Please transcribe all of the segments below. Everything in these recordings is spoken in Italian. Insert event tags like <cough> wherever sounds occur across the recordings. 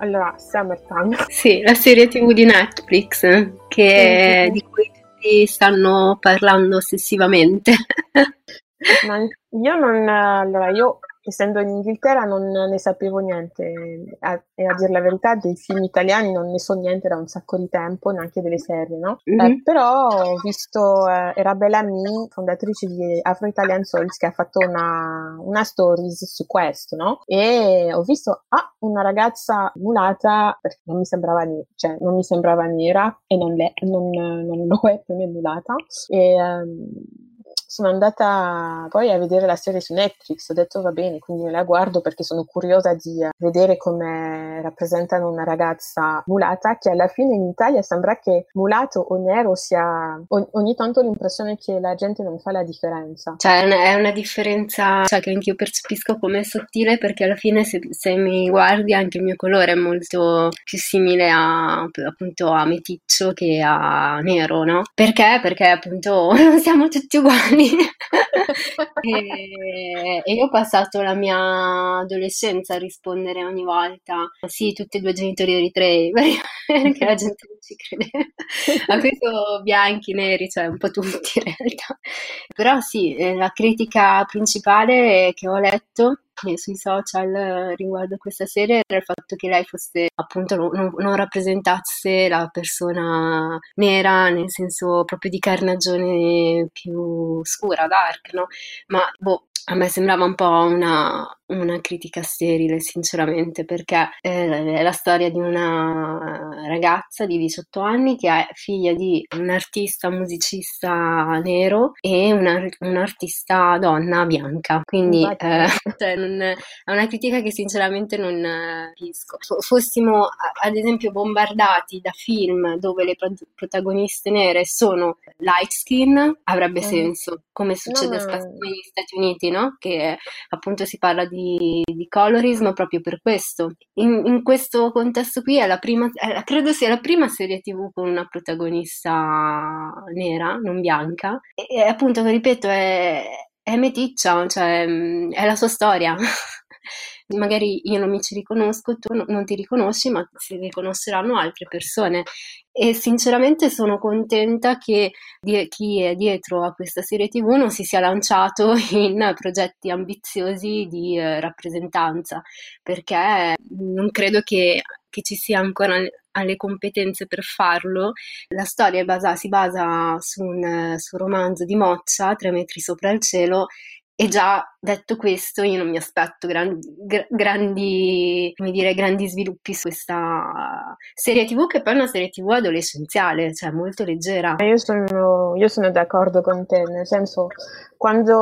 allora, Summertime. <laughs> Sì, la serie tv di Netflix che, sì, sì. di cui tutti stanno parlando ossessivamente. <laughs> Io non, allora, io essendo in Inghilterra non ne sapevo niente a, e a dire la verità dei film italiani non ne so niente da un sacco di tempo, neanche delle serie, no? Mm-hmm. Eh, però ho visto eh, era Bella Mi, fondatrice di Afro Italian Souls, che ha fatto una, una stories su questo, no? E ho visto, ah, una ragazza mulata, non mi sembrava, cioè, non mi sembrava nera e non, le, non, non lo è per me mulata. E, um, sono andata poi a vedere la serie su Netflix, ho detto va bene, quindi me la guardo perché sono curiosa di vedere come rappresentano una ragazza mulata, che alla fine in Italia sembra che mulato o nero sia ogni tanto l'impressione che la gente non fa la differenza. Cioè è una differenza cioè, che anche io percepisco come sottile perché alla fine se, se, mi guardi anche il mio colore è molto più simile a appunto a meticcio che a nero, no? Perché? Perché appunto non <laughs> siamo tutti uguali anni. <laughs> E, e, io ho passato la mia adolescenza a rispondere ogni volta sì, tutti e due genitori eritrei <laughs> perché la gente non ci crede a questo bianchi, neri, cioè un po' tutti in realtà. Però sì, eh, la critica principale che ho letto sui social eh, riguardo questa serie era il fatto che lei fosse appunto non, non, rappresentasse la persona nera nel senso proprio di carnagione più scura, dark, no? Ma boh, a me sembrava un po' una, una critica sterile, sinceramente, perché è la storia di una ragazza di 18 anni che è figlia di un artista musicista nero e una, un'artista donna bianca. Quindi eh, <laughs> cioè non, è una critica che sinceramente non capisco. Fossimo ad esempio bombardati da film dove le protagoniste nere sono light skin, avrebbe mm. senso, come succede no, spesso negli Stati Uniti, no? Che appunto si parla di di, di colorism proprio per questo. In, in, questo contesto qui prima, è, credo sia la prima serie tv con una protagonista nera, non bianca, e, e appunto, ripeto, è, è meticcia, cioè è la sua storia. <laughs> magari io non mi ci riconosco, tu non ti riconosci, ma si riconosceranno altre persone. E sinceramente sono contenta che chi è dietro a questa serie TV non si sia lanciato <laughs> in progetti ambiziosi di eh, rappresentanza, perché non credo che, che ci sia ancora alle competenze per farlo. La storia basa, si basa su un, su un romanzo di Moccia, Tre metri sopra il cielo, e già detto questo, io non mi aspetto grandi, grandi, dire, grandi sviluppi su questa serie TV, che poi è una serie TV adolescenziale, cioè molto leggera. Io sono, io sono d'accordo con te, nel senso, quando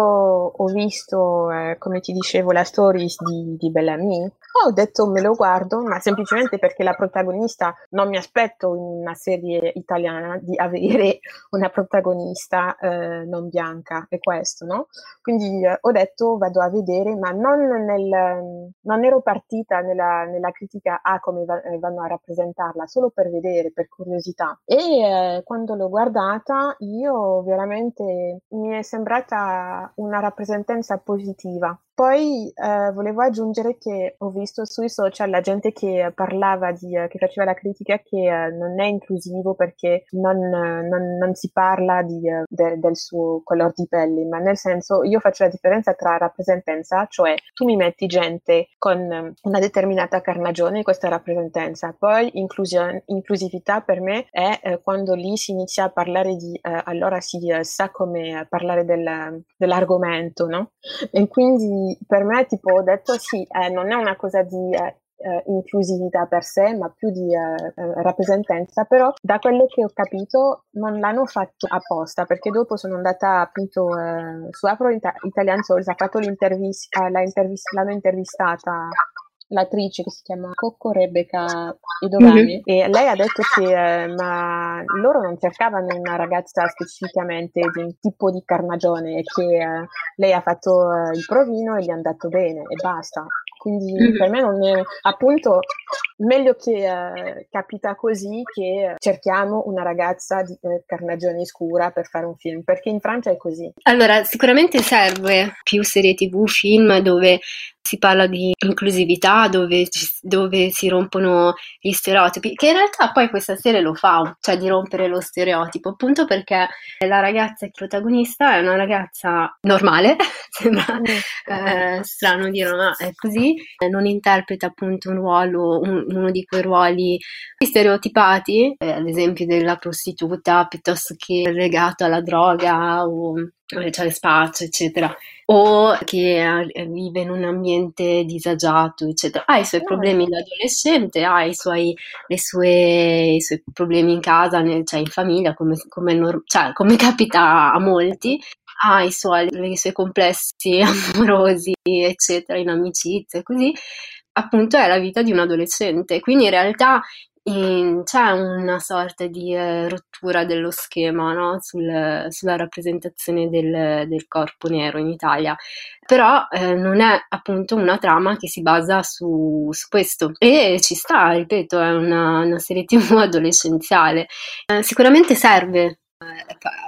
ho visto, eh, come ti dicevo, la stories di, di Bellamy, ho detto me lo guardo, ma semplicemente perché la protagonista, non mi aspetto in una serie italiana di avere <laughs> una protagonista eh, non bianca, è questo, no? Quindi eh, ho detto vado a vedere, ma non, nel, non ero partita nella, nella critica a come va, eh, vanno a rappresentarla, solo per vedere, per curiosità. E eh, quando l'ho guardata io veramente mi è sembrata una rappresentanza positiva. Poi eh, volevo aggiungere che ho visto sui social la gente che parlava di, eh, che faceva la critica che eh, non è inclusivo perché non, non, non si parla di, eh, de, del suo colore di pelle, ma nel senso io faccio la differenza tra rappresentanza, cioè tu mi metti gente con una determinata carnagione, questa rappresentanza, poi inclusività per me è eh, quando lì si inizia a parlare di, eh, allora si sa come parlare del, dell'argomento, no? E quindi per me tipo ho detto sì, eh, non è una cosa di eh, eh, inclusività per sé, ma più di eh, eh, rappresentanza, però da quello che ho capito non l'hanno fatto apposta, perché dopo sono andata appunto eh, su Afro Italian Souls, ha fatto l'intervista, l'hanno intervistata l'attrice che si chiama Cocco Rebecca Idovani mm-hmm. e lei ha detto che eh, ma loro non cercavano una ragazza specificamente di un tipo di carnagione e che eh, lei ha fatto eh, il provino e gli è andato bene e basta. Quindi mm-hmm. per me non è appunto meglio che eh, capita così che cerchiamo una ragazza di eh, carnagione scura per fare un film, perché in Francia è così. Allora, sicuramente serve più serie tv, film dove si parla di inclusività, dove, dove, si rompono gli stereotipi, che in realtà poi questa serie lo fa, cioè di rompere lo stereotipo, appunto perché la ragazza protagonista è una ragazza normale, <laughs> sembra mm. eh, strano dire ma è così, non interpreta appunto un ruolo, un, uno di quei ruoli stereotipati, eh, ad esempio della prostituta piuttosto che legato alla droga o cioè spazio, eccetera, o che eh, vive in un ambiente disagiato, eccetera. Ha i suoi ah. problemi da adolescente, ha i suoi, sue, i suoi problemi in casa, nel, cioè in famiglia, come, come, cioè, come capita a molti, ha i suoi, i suoi complessi <laughs> amorosi, eccetera, in amicizia, così appunto è la vita di un adolescente. Quindi in realtà in, c'è una sorta di eh, rottura dello schema no? Sul, sulla rappresentazione del, del, corpo nero in Italia, però eh, non è appunto una trama che si basa su, su questo e ci sta, ripeto, è una, una serie tv <laughs> adolescenziale. Eh, sicuramente serve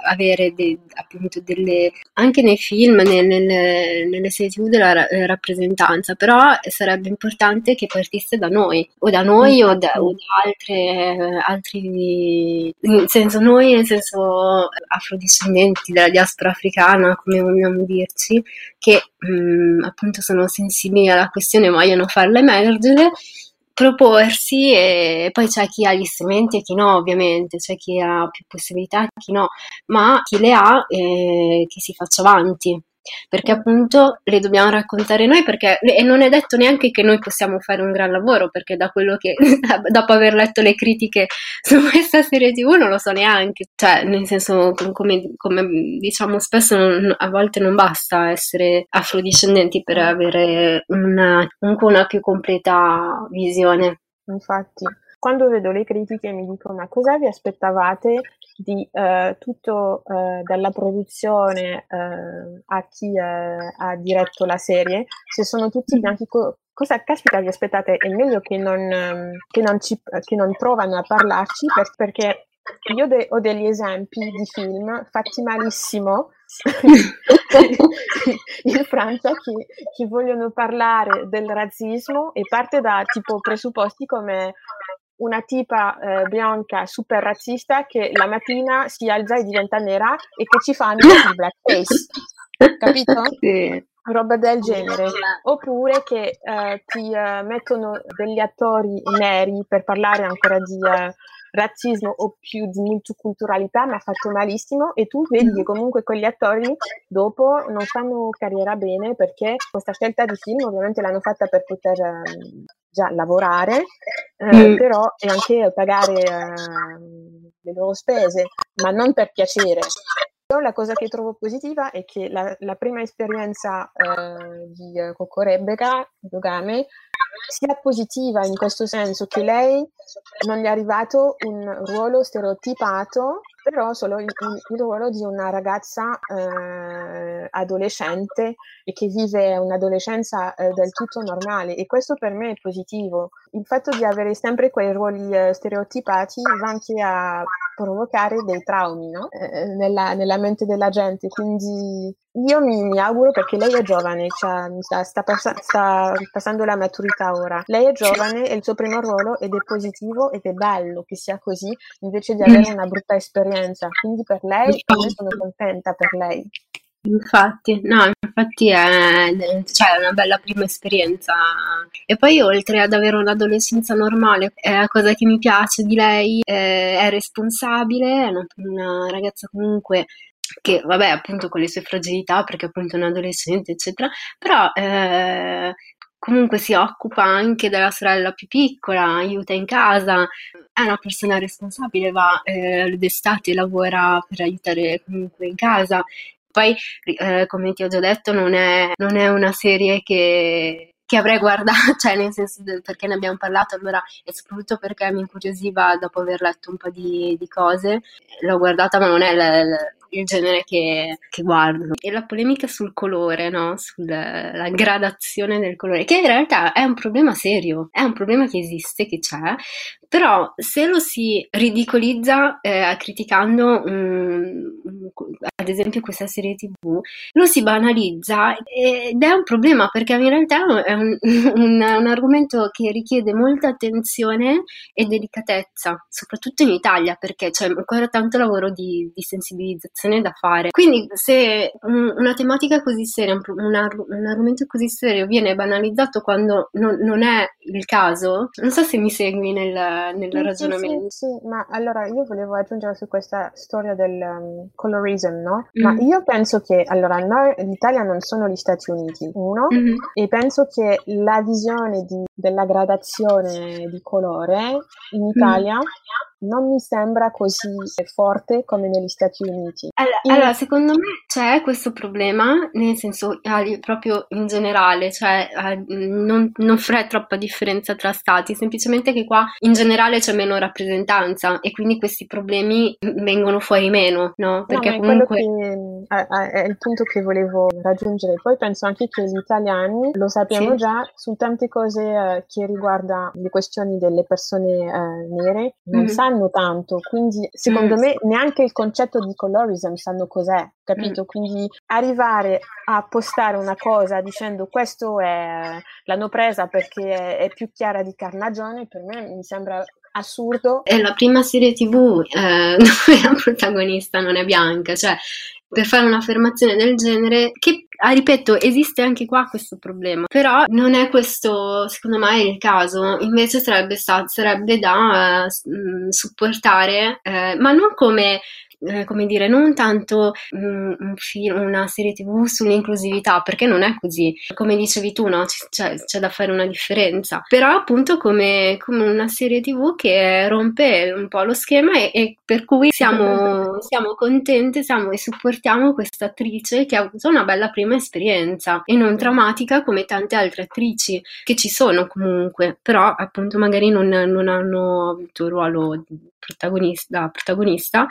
avere de, appunto delle anche nei film, nel, nel, nelle serie tv della eh, rappresentanza, però sarebbe importante che partisse da noi, o da noi o da, o da altre, altri, nel senso noi, nel senso afrodiscendenti della diaspora africana, come vogliamo dirci, che mh, mm, appunto sono sensibili alla questione e vogliono farla emergere proporsi e poi c'è chi ha gli strumenti e chi no, ovviamente, c'è chi ha più possibilità e chi no, ma chi le ha eh, che si faccia avanti perché appunto le dobbiamo raccontare noi perché, e non è detto neanche che noi possiamo fare un gran lavoro perché da quello che <laughs> dopo aver letto le critiche su questa serie tv non lo so neanche cioè nel senso come, come diciamo spesso non, a volte non basta essere afrodiscendenti per avere una, una più completa visione. Infatti quando vedo le critiche mi dico ma cosa vi aspettavate di eh, tutto eh, dalla produzione eh, a chi eh, ha diretto la serie, se sono tutti bianchi, co- cosa caspita vi aspettate? È meglio che non, ehm, che non, ci, che non provano a parlarci per, perché io de- ho degli esempi di film fatti malissimo <laughs> in Francia che, che, vogliono parlare del razzismo e parte da tipo presupposti come una tipa eh, bianca super razzista che la mattina si alza e diventa nera e che ci fanno il <laughs> blackface. Capito? Sì. Roba del genere. Oppure che eh, ti eh, mettono degli attori neri per parlare ancora di eh, razzismo o più di multiculturalità, ma fatto malissimo e tu vedi che comunque quegli attori dopo non fanno carriera bene perché questa scelta di film ovviamente l'hanno fatta per poter ehm, già lavorare, eh, mm. però e anche pagare eh, le loro spese, ma non per piacere. La cosa che trovo positiva è che la, la prima esperienza eh, di Coco Rebecca, Dogame, sia positiva in questo senso che lei non gli è arrivato un ruolo stereotipato, però solo il, il ruolo di una ragazza eh, adolescente e che vive un'adolescenza eh, del tutto normale e questo per me è positivo. Il fatto di avere sempre quei ruoli eh, stereotipati va anche a provocare dei traumi no? Eh, nella, nella, mente della gente, quindi io mi, mi auguro perché lei è giovane, cioè, sta, sta, passa, sta, passando la maturità ora. Lei è giovane, è il suo primo ruolo ed è positivo ed è bello che sia così invece di avere una brutta esperienza. Quindi per lei, per sono contenta per lei. Infatti, no, infatti è, cioè, una bella prima esperienza. E poi oltre ad avere un'adolescenza normale, è la cosa che mi piace di lei, è, è responsabile, è una, una ragazza comunque che vabbè appunto con le sue fragilità perché appunto è un adolescente eccetera però eh, comunque si occupa anche della sorella più piccola aiuta in casa è una persona responsabile va eh, d'estate lavora per aiutare comunque in casa poi, eh, come ti ho già detto, non è, non è una serie che, che avrei guardato, <laughs> cioè nel senso del, perché ne abbiamo parlato allora e soprattutto perché mi incuriosiva dopo aver letto un po' di, di cose, l'ho guardata ma non è la, la, il genere che, che guardo. E la polemica sul colore, no? Sulla gradazione del colore, che in realtà è un problema serio, è un problema che esiste, che c'è, però se lo si ridicolizza eh, criticando um, ad esempio questa serie tv, lo si banalizza ed è un problema perché in realtà è un, <laughs> un, un argomento che richiede molta attenzione e delicatezza, soprattutto in Italia perché c'è ancora tanto lavoro di, di sensibilizzazione da fare. Quindi se un, una tematica così seria, un, un, argomento così serio viene banalizzato quando non, non, è il caso, non so se mi segui nel nel sì, ragionamento. Sì, sì, ma allora io volevo aggiungere su questa storia del um, colorism, no? Mm. Ma io penso che, allora, noi, l'Italia non sono gli Stati Uniti, uno, mm-hmm. e penso che la visione di, della gradazione di colore in mm. Italia mm non mi sembra così forte come negli Stati Uniti. Allora, in... allora secondo me c'è questo problema, nel senso proprio in generale, cioè non, non c'è troppa differenza tra stati, semplicemente che qua in generale c'è meno rappresentanza e quindi questi problemi vengono fuori meno, no? Perché no, comunque... Che, è, il punto che volevo raggiungere. Poi penso anche che gli italiani, lo sappiamo sì. già, su tante cose eh, che riguarda le questioni delle persone eh, nere, non mm-hmm. sanno sanno tanto, quindi secondo mm. me neanche il concetto di colorism sanno cos'è, capito? Mm. Quindi arrivare a postare una cosa dicendo questo è l'hanno presa perché è più chiara di carnagione, per me mi sembra assurdo. È la prima serie tv eh, <laughs> dove la protagonista non è bianca, cioè per fare un'affermazione del genere che Ah, ripeto, esiste anche qua questo problema, però non è questo, secondo me, il caso. Invece sarebbe, sarebbe da uh, supportare, uh, ma non come eh, come dire, non tanto mm, un film, una serie tv sull'inclusività, perché non è così. Come dicevi tu, no? c'è, c'è da fare una differenza. Però appunto come, come, una serie tv che rompe un po' lo schema e, e per cui siamo, siamo contenti siamo, e supportiamo questa attrice che ha avuto una bella prima esperienza e non traumatica come tante altre attrici che ci sono comunque, però appunto magari non, non hanno avuto il ruolo protagonista, protagonista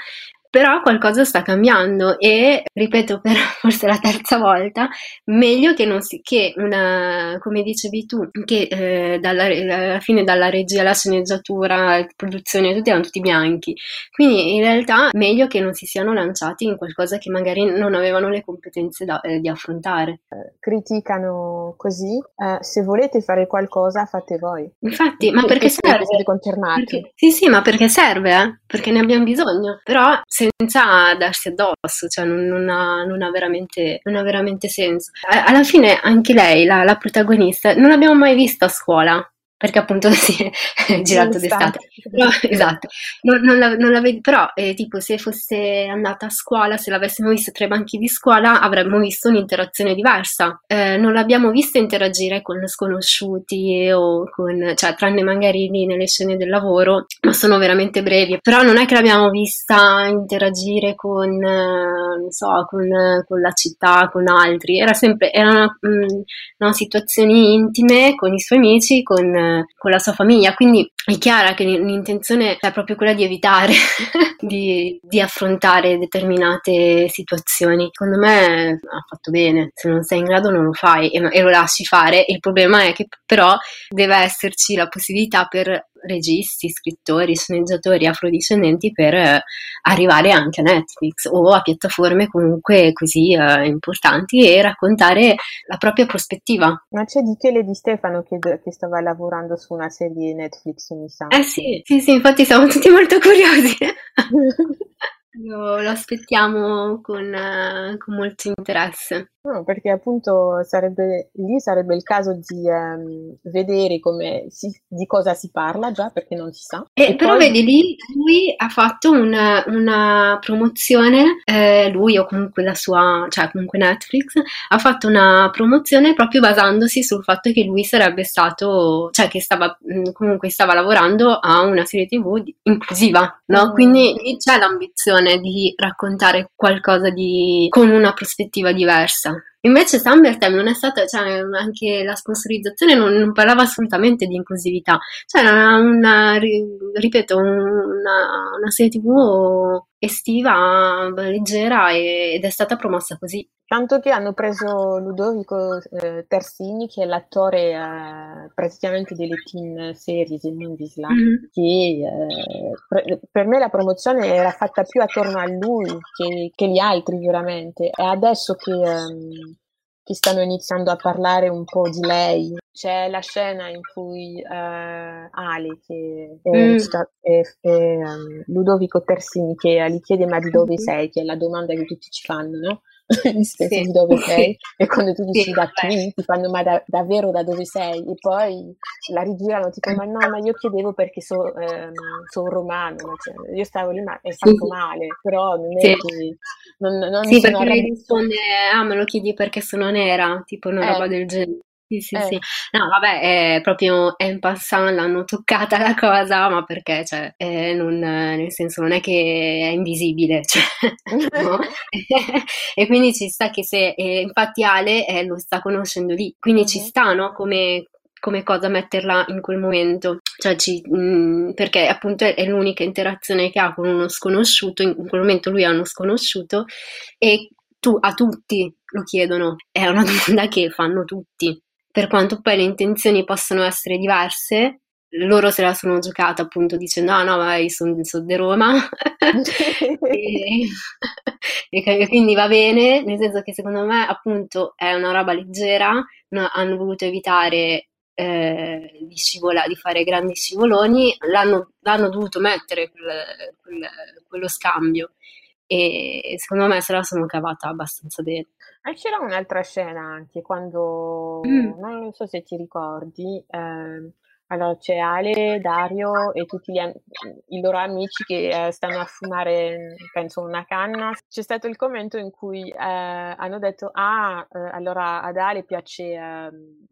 però qualcosa sta cambiando e, ripeto per <laughs> forse la terza volta, meglio che non si, che una, come dicevi tu, che eh, dalla, alla fine dalla regia, la sceneggiatura, la produzione, tutti erano tutti bianchi. Quindi in realtà meglio che non si siano lanciati in qualcosa che magari non avevano le competenze da, eh, di affrontare. Eh, criticano così, eh, se volete fare qualcosa fate voi. Infatti, ma perché, perché serve? Perché, sì, sì, ma perché serve, eh? perché ne abbiamo bisogno. Però senza darsi addosso, cioè non, non, ha, non, ha, veramente, non ha, veramente, senso. Alla fine anche lei, la, la protagonista, non l'abbiamo mai vista a scuola perché appunto <laughs> si è girato d'estate. <laughs> Però, esatto, non, non, la, non la vedi, però eh, tipo se fosse andata a scuola, se l'avessimo vista tra i banchi di scuola, avremmo visto un'interazione diversa. Eh, non l'abbiamo vista interagire con sconosciuti o con, cioè tranne magari lì nelle scene del lavoro, ma sono veramente brevi. Però non è che l'abbiamo vista interagire con, eh, non so, con, con, la città, con altri. Era sempre, erano mm, no, situazioni intime con i suoi amici, con con la sua famiglia, quindi è chiaro che l'intenzione è proprio quella di evitare <laughs> di, di, affrontare determinate situazioni. Secondo me ha fatto bene, se non sei in grado non lo fai e, e lo lasci fare. Il problema è che però deve esserci la possibilità per registi, scrittori, sceneggiatori afrodiscendenti per eh, arrivare anche a Netflix o a piattaforme comunque così eh, importanti e raccontare la propria prospettiva. Ma c'è di Chele Di Stefano che, che, stava lavorando su una serie Netflix, mi sa. Eh sì, sì, sì, infatti siamo tutti molto curiosi. <laughs> Lo, lo aspettiamo con, uh, con molto interesse. No, perché appunto sarebbe, lì sarebbe il caso di um, vedere come si, di cosa si parla già, perché non si sa. E, e però poi... vedi lì, lui ha fatto una, una promozione, eh, lui o comunque la sua, cioè comunque Netflix, ha fatto una promozione proprio basandosi sul fatto che lui sarebbe stato, cioè che stava comunque stava lavorando a una serie tv inclusiva, no? Mm. Quindi lì c'è l'ambizione di raccontare qualcosa di, con una prospettiva diversa. Invece Summertime non è stata, cioè anche la sponsorizzazione non, non parlava assolutamente di inclusività, cioè era una, ripeto, una, una serie tv estiva, leggera ed è stata promossa così. Tanto che hanno preso Ludovico eh, Tersini, che è l'attore eh, praticamente delle teen series in movies là, mm-hmm. che eh, pre- per me la promozione era fatta più attorno a lui che, che gli altri veramente. E adesso che, um, che, stanno iniziando a parlare un po' di lei, c'è la scena in cui uh, Ale, che è, mm. è, è um, Ludovico Tersini, che gli chiede ma di dove mm-hmm. sei, che è la domanda che tutti ci fanno, no? <laughs> mi spieghi sì. dove <laughs> sei e quando tu dici sì, da qui ti fanno ma da, davvero da dove sei? E poi la rigirano tipo ma no ma io chiedevo perché sono ehm, so romano cioè, io stavo lì ma è fatto male però non è che non, non sì perché lui risponde ah me lo chiedi perché sono nera. Tipo una eh. roba del genere sì, sì, eh. sì. No, vabbè, è proprio en passant l'hanno toccata la cosa, ma perché, cioè, eh, non, nel senso, non è che è invisibile, <laughs> cioè, no? <laughs> e quindi ci sta che se, eh, infatti Ale eh, lo sta conoscendo lì, quindi ci sta, no? Come, come cosa metterla in quel momento, cioè ci, mh, mm, perché appunto è, è, l'unica interazione che ha con uno sconosciuto, in quel momento lui è uno sconosciuto e tu, a tutti lo chiedono, è una <laughs> domanda che fanno tutti, per quanto poi le intenzioni possono essere diverse, loro se la sono giocata appunto dicendo ah no vai sono son di Roma <laughs> e, <laughs> e, quindi va bene nel senso che secondo me appunto è una roba leggera no, hanno voluto evitare eh, di, scivola, di fare grandi scivoloni l'hanno, l'hanno dovuto mettere quel, quel, quello scambio e secondo me se la sono cavata abbastanza bene e c'era un'altra scena anche quando, mm. non so se ti ricordi, eh, allora c'è Ale, Dario e tutti am- i loro amici che eh, stanno a fumare, penso, una canna. C'è stato il commento in cui eh, hanno detto, ah, eh, allora ad Ale piace ehm,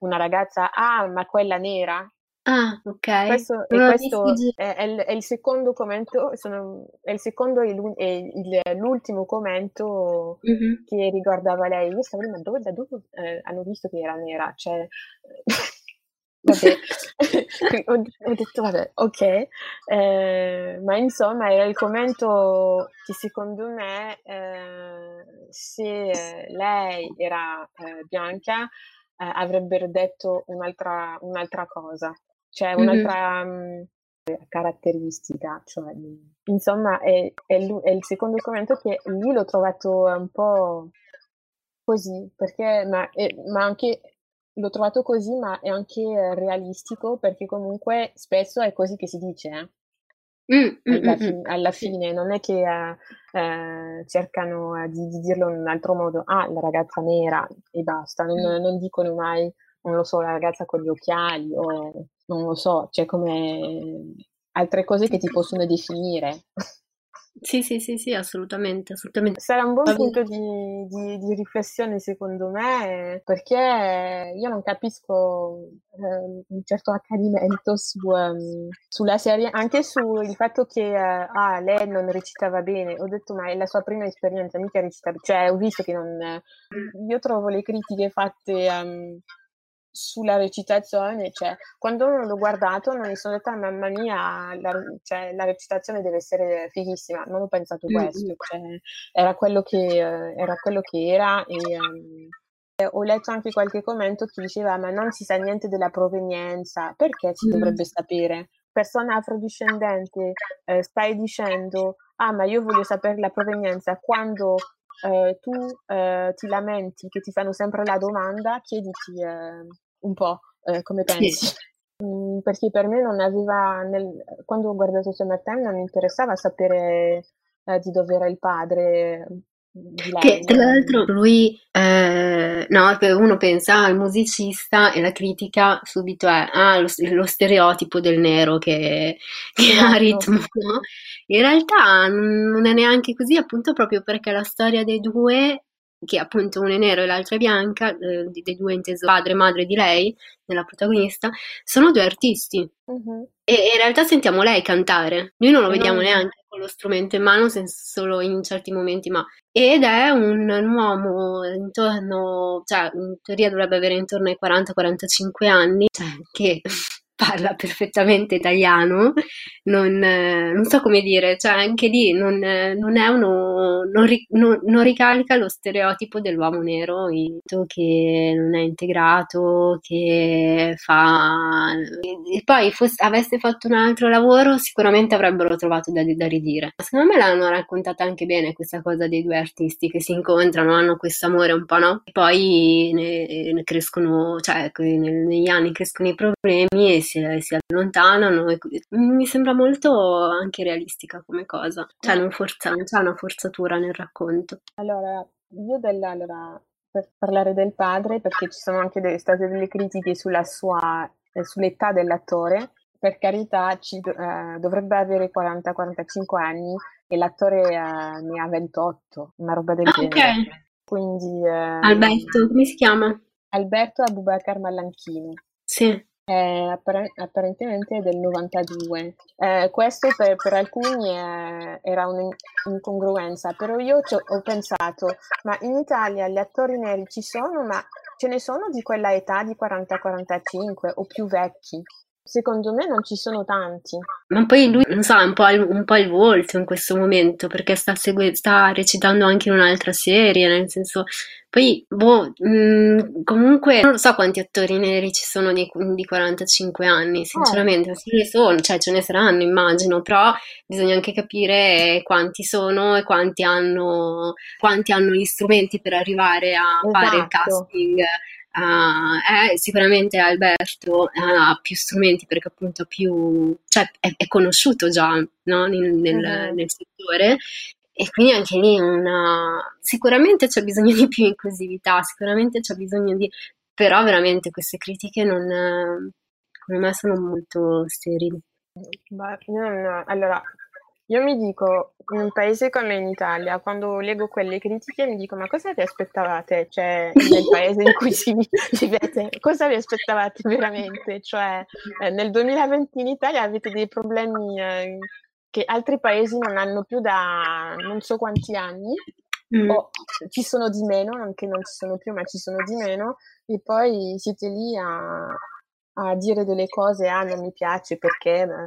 una ragazza, ah, ma quella nera? Ah, ok. Questo, e questo è, è, il, è, il, secondo commento, sono, è il secondo e l'ultimo commento mm-hmm. che riguardava lei. Io stavo dove, da dove eh, hanno visto che era nera? Cioè, <laughs> vabbè, <laughs> ho, ho, detto, vabbè, ok, eh, ma insomma era il commento che secondo me eh, se lei era eh, bianca eh, avrebbero detto un'altra, un'altra cosa. C'è un'altra mm-hmm. mh, caratteristica, cioè, insomma, è, è, è, il secondo commento che lì l'ho trovato un po' così, perché, ma, è, ma anche l'ho trovato così, ma è anche realistico, perché comunque spesso è così che si dice, eh? Alla, fi- alla, fine, non è che eh, eh, cercano di, di, dirlo in un altro modo, ah, la ragazza nera e basta, non, non dicono mai non lo so, la ragazza con gli occhiali o non lo so, c'è come altre cose che ti possono definire. Sì, sì, sì, sì, assolutamente, assolutamente. Sarà un buon punto di, di, di, riflessione secondo me, perché io non capisco eh, un certo accanimento su, um, sulla serie, anche sul fatto che uh, ah, lei non recitava bene. Ho detto, ma è la sua prima esperienza, mica recitava, cioè ho visto che non... Io trovo le critiche fatte... Um, sulla recitazione, cioè, quando l'ho guardato non mi sono detta mamma mia, la, cioè, la recitazione deve essere fighissima, non ho pensato questo, cioè, era, quello che, eh, era quello che era e um, ho letto anche qualche commento che diceva ma non si sa niente della provenienza, perché si dovrebbe sapere? Persona afrodiscendente, eh, stai dicendo ah ma io voglio sapere la provenienza quando eh, tu eh, ti lamenti che ti fanno sempre la domanda, chiediti eh, un po' eh, come pensi. Sì. Mm, perché per me non aveva, nel, quando ho guardato Summertime non mi interessava sapere eh, di dove era il padre, che tra l'altro lui, eh, no, uno pensa al musicista e la critica subito è ah, lo, lo stereotipo del nero che, che esatto. ha ritmo, no? In realtà non è neanche così, appunto proprio perché la storia dei due, che appunto uno è nero e l'altro è bianca, eh, dei due inteso padre e madre di lei, della protagonista, sono due artisti. Uh-huh. E in realtà sentiamo lei cantare, noi non lo vediamo neanche con lo strumento in mano, solo in certi momenti, ma ed è un, un, uomo intorno, cioè in teoria dovrebbe avere intorno ai 40-45 anni, cioè, che parla perfettamente italiano, non, non, so come dire, cioè anche lì non, non è uno, non, non, non, ricarica lo stereotipo dell'uomo nero che non è integrato, che fa... E poi fosse, avesse fatto un altro lavoro sicuramente avrebbero trovato da, da ridire. Secondo me l'hanno raccontata anche bene questa cosa dei due artisti che si incontrano, hanno questo amore un po', no? E poi ne, ne crescono, cioè negli anni crescono i problemi e si, si allontanano. E, mi sembra molto anche realistica come cosa, cioè non, forza, non c'è una forzatura nel racconto. Allora, io della, allora, per parlare del padre, perché ci sono anche delle, state delle critiche sulla sua, eh, sull'età dell'attore, per carità ci, eh, dovrebbe avere 40-45 anni e l'attore eh, ne ha 28, una roba del ah, genere. Okay. Quindi, eh, Alberto, come si chiama? Alberto Abubakar Mallanchino. Sì. Appare- apparentemente del 92. Eh, questo per, per alcuni è, era un'incongruenza, però io ho pensato, ma in Italia gli attori neri ci sono, ma ce ne sono di quella età di 40-45 o più vecchi? Secondo me non ci sono tanti. Ma poi lui, non so, è un po' il, un po il volto in questo momento, perché sta, segue- sta recitando anche in un'altra serie, nel senso... Poi, boh, mh, mm, comunque non so quanti attori neri ci sono di, di 45 anni, sinceramente, oh. ce ne sono, cioè ce ne saranno, immagino, però bisogna anche capire quanti sono e quanti hanno, quanti hanno gli strumenti per arrivare a esatto. fare il esatto. casting Uh, è sicuramente Alberto ha più strumenti perché appunto più, cioè è, è conosciuto già no? nel, nel, uh-huh. nel, settore e quindi anche lì una, sicuramente c'è bisogno di più inclusività, sicuramente c'è bisogno di, però veramente queste critiche non, come me sono molto sterili. Ma, no, allora, io mi dico, in un paese come in Italia, quando leggo quelle critiche mi dico, ma cosa vi aspettavate? Cioè, <laughs> nel paese in cui si vivete, cosa vi aspettavate veramente? Cioè, eh, nel 2020 in Italia avete dei problemi eh, che altri paesi non hanno più da non so quanti anni, mm. o ci sono di meno, non che non ci sono più, ma ci sono di meno, e poi siete lì a, a dire delle cose, ah, non mi piace perché... Ma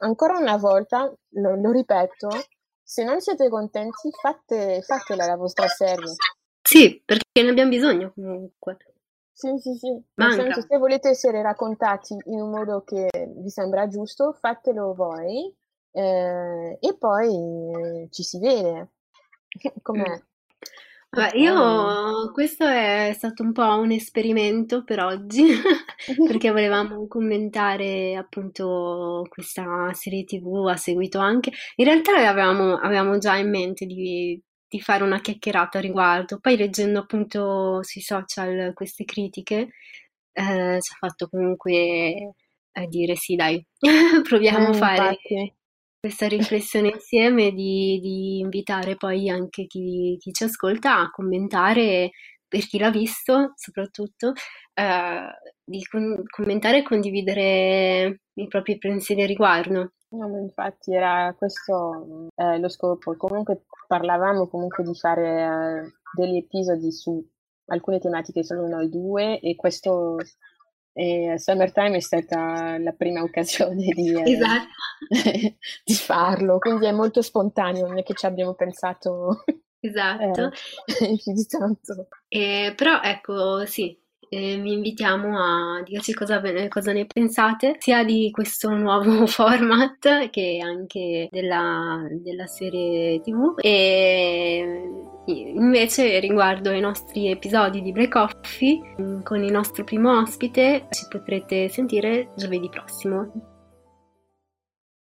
ancora una volta, lo, lo ripeto, se non siete contenti, fate, fatela la vostra serie. Sì, perché ne abbiamo bisogno comunque. Sì, sì, sì. Nel senso, se volete essere raccontati in un modo che vi sembra giusto, fatelo voi eh, e poi eh, ci si vede. <laughs> Com'è? Mm. Beh, io questo è stato un po' un esperimento per oggi, <laughs> <laughs> perché volevamo commentare appunto questa serie TV, ha seguito anche. In realtà avevamo, avevamo già in mente di, di fare una chiacchierata a riguardo, poi leggendo appunto sui social queste critiche, eh, ci ha fatto comunque eh, dire sì, dai, <laughs> proviamo a Eh, fare infatti questa riflessione insieme di, di invitare poi anche chi, chi, ci ascolta a commentare, per chi l'ha visto soprattutto, eh, di con- commentare e condividere i propri pensieri riguardo. No, infatti era questo eh, lo scopo. Comunque parlavamo comunque di fare eh, degli episodi su alcune tematiche solo noi due e questo e Summertime è stata la prima occasione di, eh, esatto. <laughs> di, farlo, quindi è molto spontaneo, non è che ci abbiamo pensato esatto. eh, più di tanto. Eh, però ecco, sì, vi invitiamo a dirci cosa, cosa, ne pensate, sia di questo nuovo <laughs> format che anche della, della serie TV. E invece riguardo ai nostri episodi di Break Coffee con il nostro primo ospite ci potrete sentire giovedì prossimo.